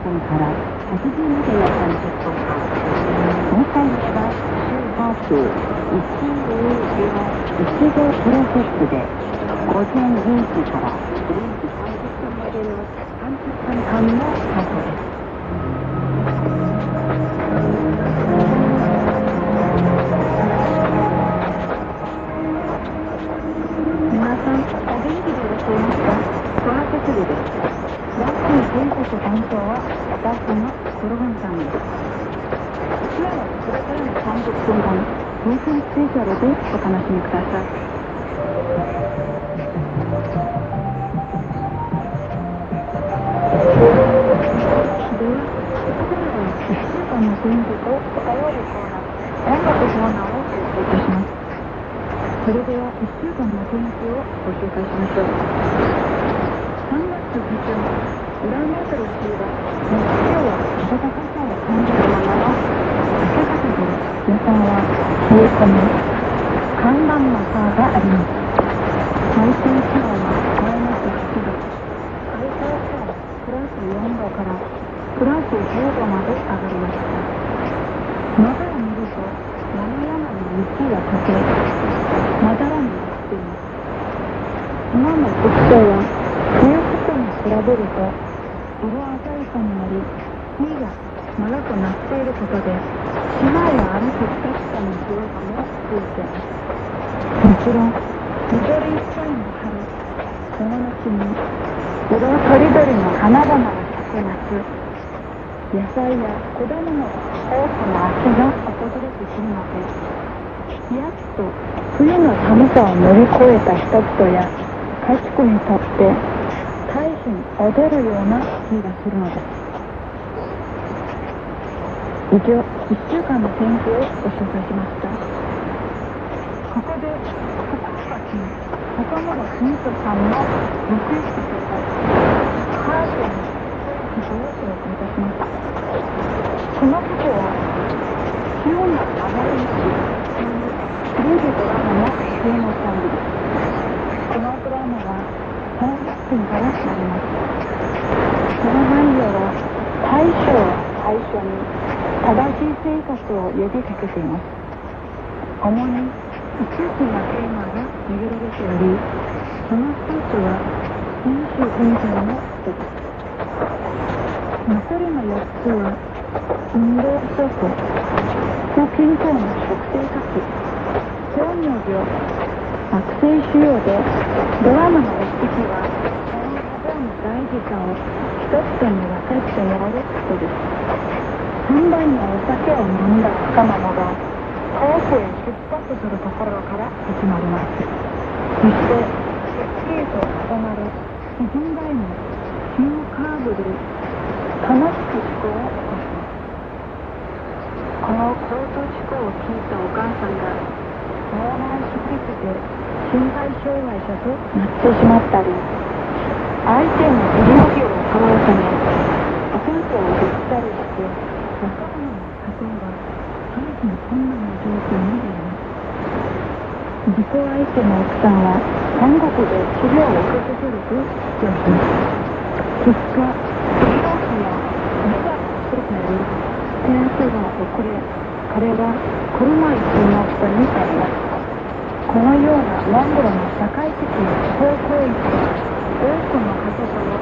本から8時までの30分間今回は周波数121号プロセスで午前10時から0時30分までの30分間の放送です。チン全国担当は私の黒羽さんです。今日はこれからの30分間風船スペシャルでお楽しみください。それでは1週間の天気をご紹介しましょう3月下旬裏メートル週は日曜は暖かさを感じるままの暖かさで予算は冷え込み寒暖の差があります最低気温はマイナス8度最高気温プラス4度からプラス10度まで上がりました窓を見ると山々に雪が溶けまだらになっています今の特徴は冬服に比べると色鮮やかになり実が長くなっていることで島や歩く人々の姿も増えていますもちろん緑いっぱいの春この夏に色とりどりの花々が咲く夏野菜や果物の多くの秋が訪れてくるのでやっと冬の寒さを乗り越えた人々や家畜にとって大変踊るような気がするのです以上1週間の天気をご紹介しましたここで福岡市岡村澄人さんのリクエスト曲ハートに曲をお届けいたします。この曲は潮の流れ道というテレビドラマの主演のソングですこのドラマは本作品からなりますその内容は大将を最初に正しい生活を呼びかけています主に5つのテーマが巡られておりその一つは飲酒運転のことです残りの4つは運動不足不健康な食生活糖尿病悪性腫瘍でドラマの目的はそのことの大事さを人々に分かってもらうことです3杯のお酒を飲んだ若者が遠くへ出発するところから始まりますそしてスキーと重なる沈んだへの急カーブで事故を起こしますこの交通事故を聞いたお母さんが脳内出血で身体障害者となってしまったり相手の医療費を払うためお母さんを振ったりして若者の家庭は大変困難な状況になります自己相手の奥さんは韓国で治療を受け続けると主張します結果医療費やビザの取りに手当が遅れ彼は車椅子になったになりますこのようなモンゴルの社会的不法行為で多くの家族の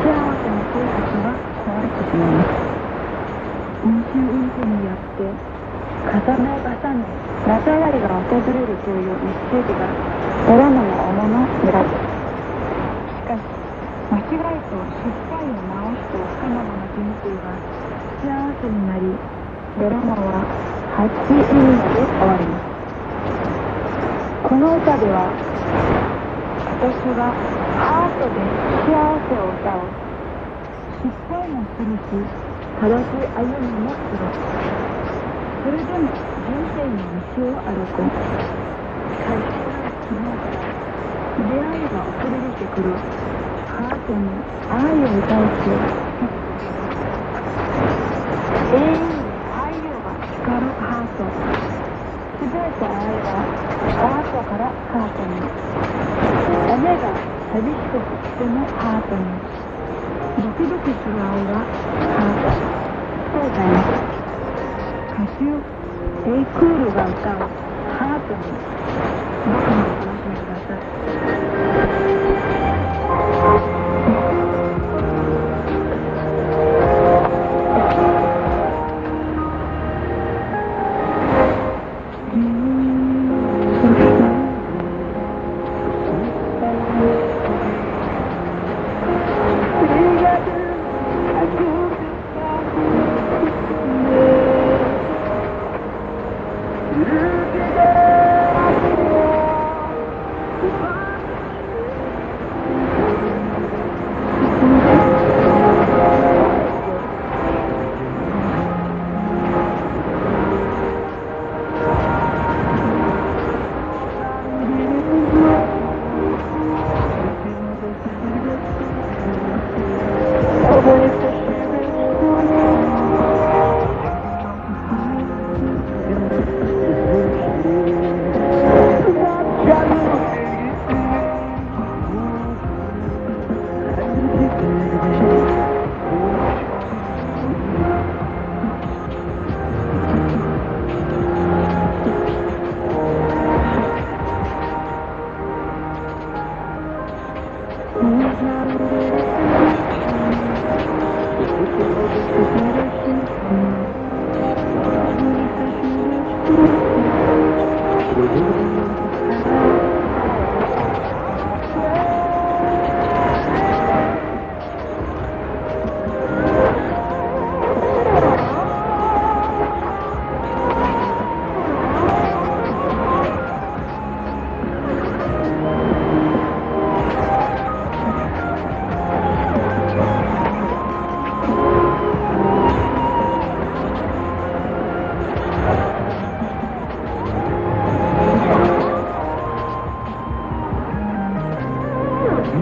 幸せな生活が壊れてしまいます。飲酒運転によって重ね重ね夏上がりが訪れるというメッセージがドラマの主な裏ですしかし間違いと失敗を直した彼女の人生が幸せになりドラマはハッピーエンドで終わりますこの歌では私がハートで幸せを歌おう。失敗もするし正しい歩みもするそれでも人生の道を歩く。最初から昨日から出会いが遅れてく。るハートに愛を歌うと永遠愛をが光るハートすべて愛はハートからハートに夢が寂しくしてもハートにドキドキする愛はハートそうだよ歌手エイクールが歌うハートに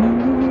Mm-hmm.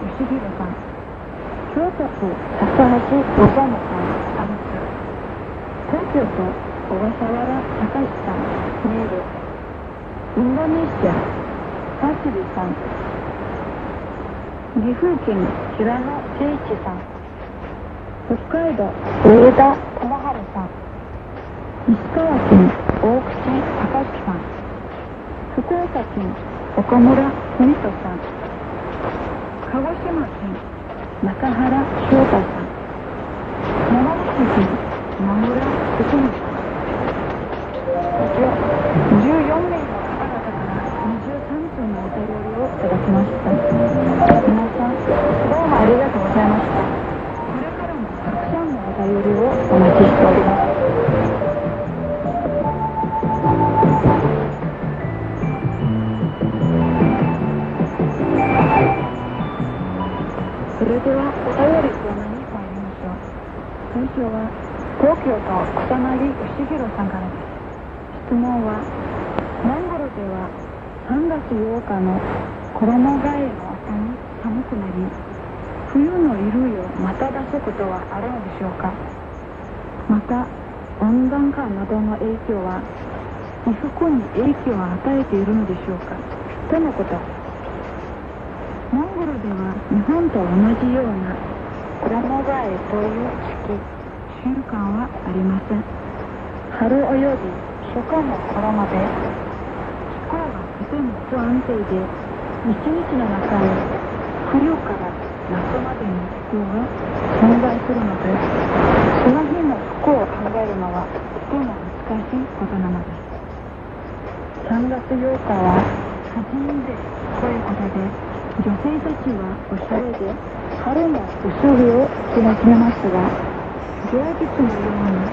西広さん京都府高橋小山さん東京都小笠原隆さんメールインドネシアパシリさん岐阜県平野誠一さん北海道上田智春さん石川県大口隆さん福岡県岡村文人さん鹿児島県中原翔太さん。長野県村京都草薙義弘さんからです。質問はモンゴルでは3月8日の衣替えの朝に寒くなり冬の衣類をまた出す。ことはあるのでしょうかまた温暖化などの影響は衣服に影響を与えているのでしょうかとのことモンゴルでは日本と同じような衣替えという時期習慣はありません。春および初夏の頃まで。気候がとても不安定で一日の中に冬から夏までの服が存在するのでその日の服を考えるのはとても難しいことなのです。3月8日は初めてということで女性たちはおしゃれで春の薄着を着始めますが行日のように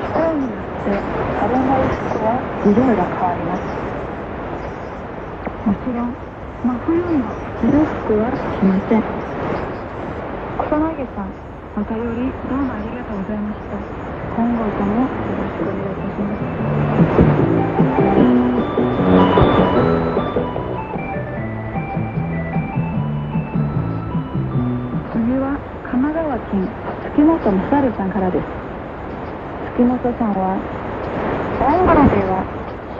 機械によって春の服は色が変わります。もちろん真冬の着る服はしません。草薙さんまたよりどうもありがとうございました。今後ともよろしくお願いいたします。奈川県月本さんからです。月本さんはモンゴルでは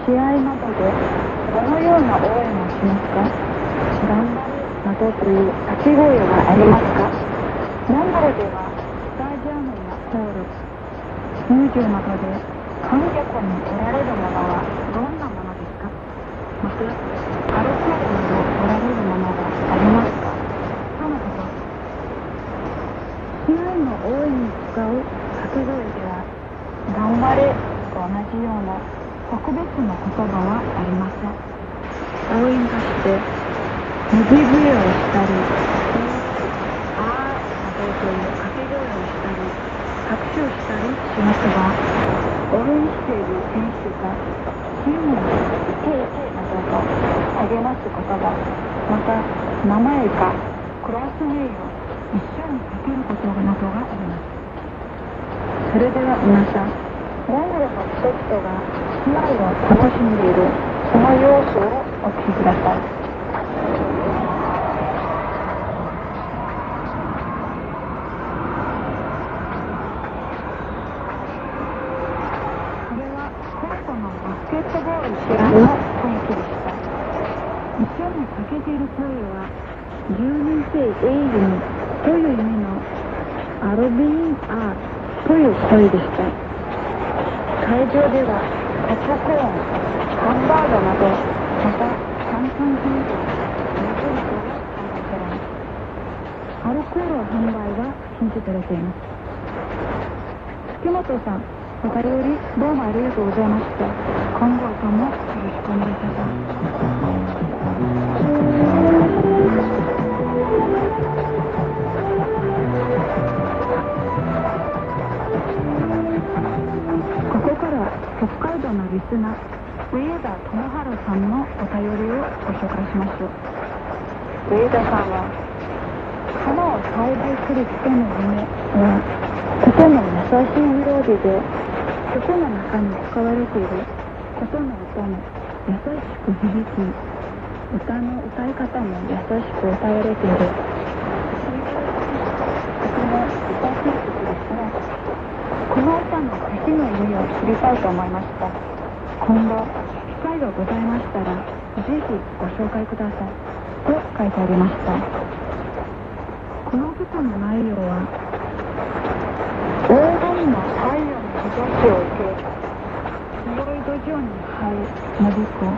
試合などでどのような応援をしますか？頑張るなどという掛け声はありますか？モンゴルではスタジアムやホール入場などで観客に得られるものはどんなものですかまたアルコールなど得られるものがありますかとのこと試合の応援に使う掛け声では「頑張れ」と同じような特別な言葉はありません。応援として右笛をしたり「あー」などという掛け声をしたり拍手をしたりしますが応援している選手がチームに「いけいけ」などと励ます言葉また名前かクラス名を一緒にかけることなどがありますそれでは皆さんモンゴルの人々が試合を楽しんでいるその様子をお聞きください。これはコートのバスケットボール試合の雰囲気でした。一緒にかけている声は10人制英雄という意味のアルビン・アーといでした。会場ではポップコーンハンバーガーなどまた炭酸飲料レトルトが販売されます。アルコール販売は禁止されています。月本さんお便りどうもありがとうございました。今後ともよろしくお願いします。スナー上田智春さんのお便りをご紹介しましょう上田さんは花を栽培する人の夢はとても優しいメロディで曲の中に使われている琴の音も優しく響き歌の歌い方も優しく歌われている。とても歌しい曲ですねこの歌の歌詞の意味を知りたいと思いました。今後機会がございましたらぜひご紹介ください。と書いてありました。この曲の内容は黄金の太陽の日差しを受け広い土壌に生え伸びこ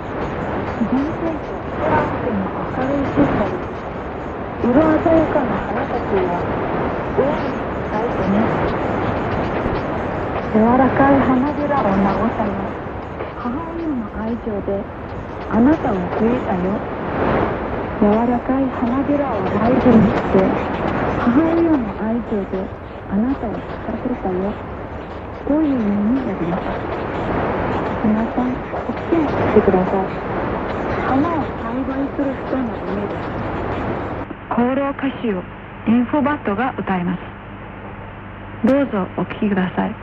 人生とプラスの明るい世界色鮮やかな花たちが大きく咲いてね。柔らかい花びらを慰め母親の愛情であなたを増えたよ。柔らかい花びらを大事にして母親の愛情であなたを咲かせたよ。という意味になります。皆さんお聞き合いしてください。花を栽培する人の夢です。功労歌手をインフォバットが歌います。どうぞお聞きください。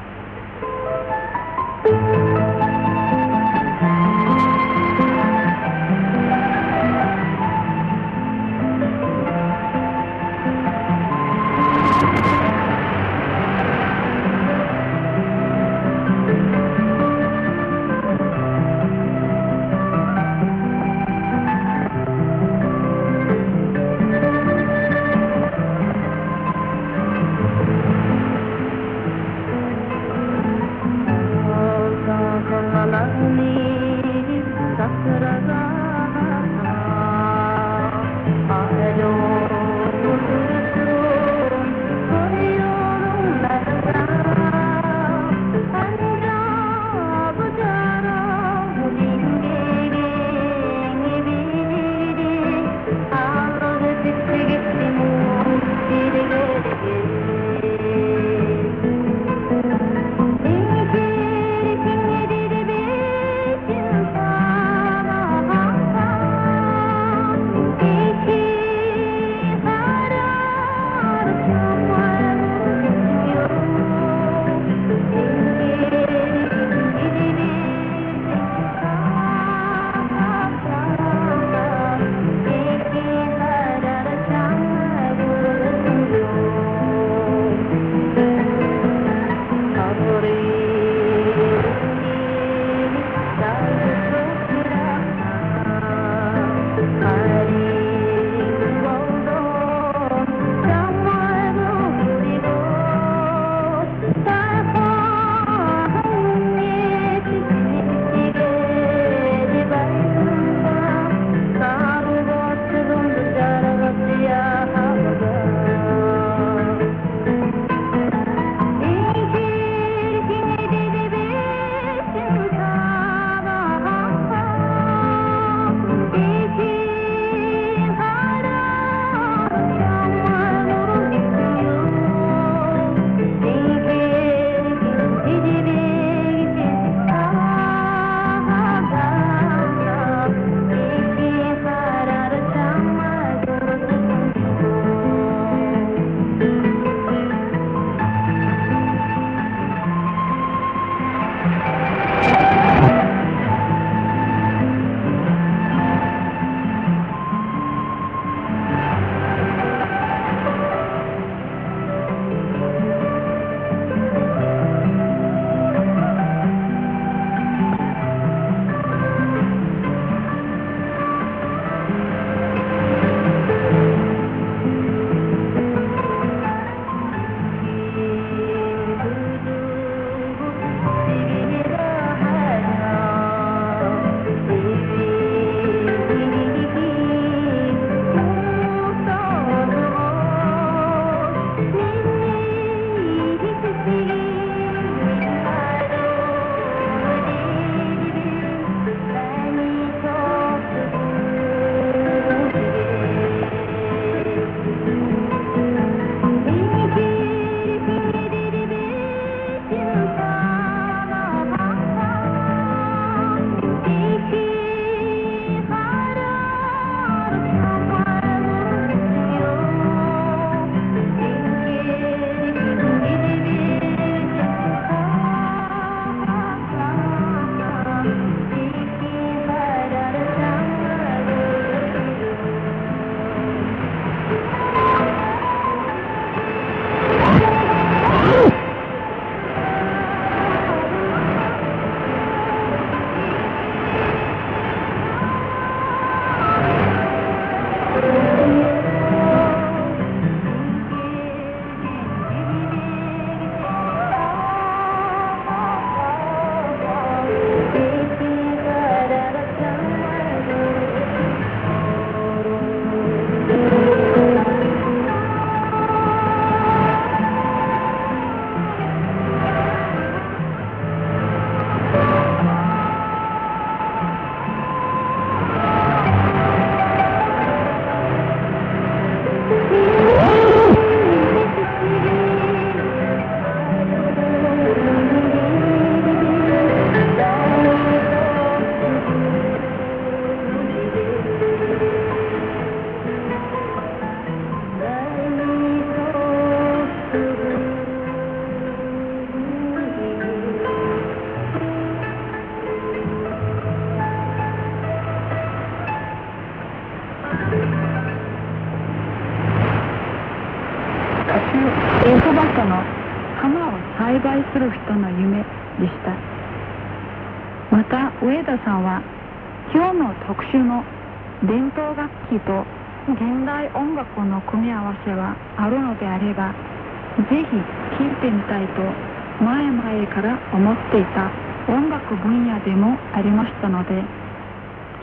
っていた音楽分野でもありましたので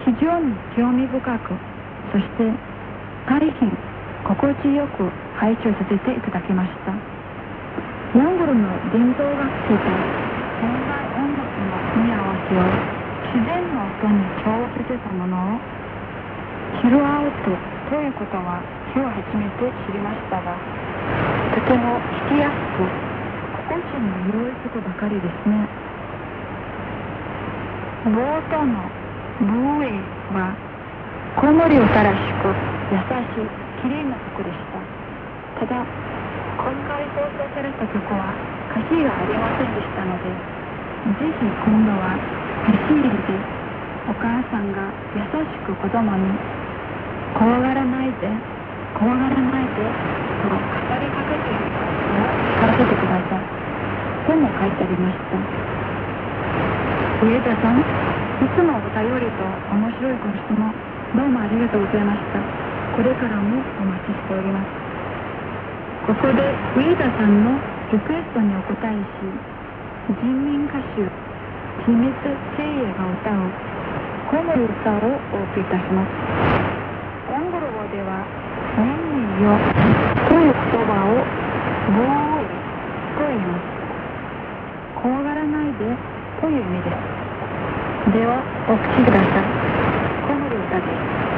非常に興味深くそして大変心地よく拝聴させていただきました。モンゴルの伝統楽器と現代音楽の組み合わせを自然の音に調和させたものをヒルアウトということは今日初めて知りましたがとても弾きやすく心地の良いことばかりですね。冒頭のブーエはコウモリをたらしく優しい綺麗な曲でした。ただ今回放送された曲は歌詞がありませんでしたのでぜひ今度は歌詞入りでお母さんが優しく子供に怖がらないで怖がらないでと語りかけているのを聞かせてくださいとも書いてありました上田さんいつもお便りと面白いご質問どうもありがとうございました。これからもお待ちしております。ここで上田さんのリクエストにお答えし、人民歌手、秘密聖夜が歌う、コモル歌をお送りいたします。モンゴル語では、年によという言葉を、よという意味で。すではお口ください。この歌で。す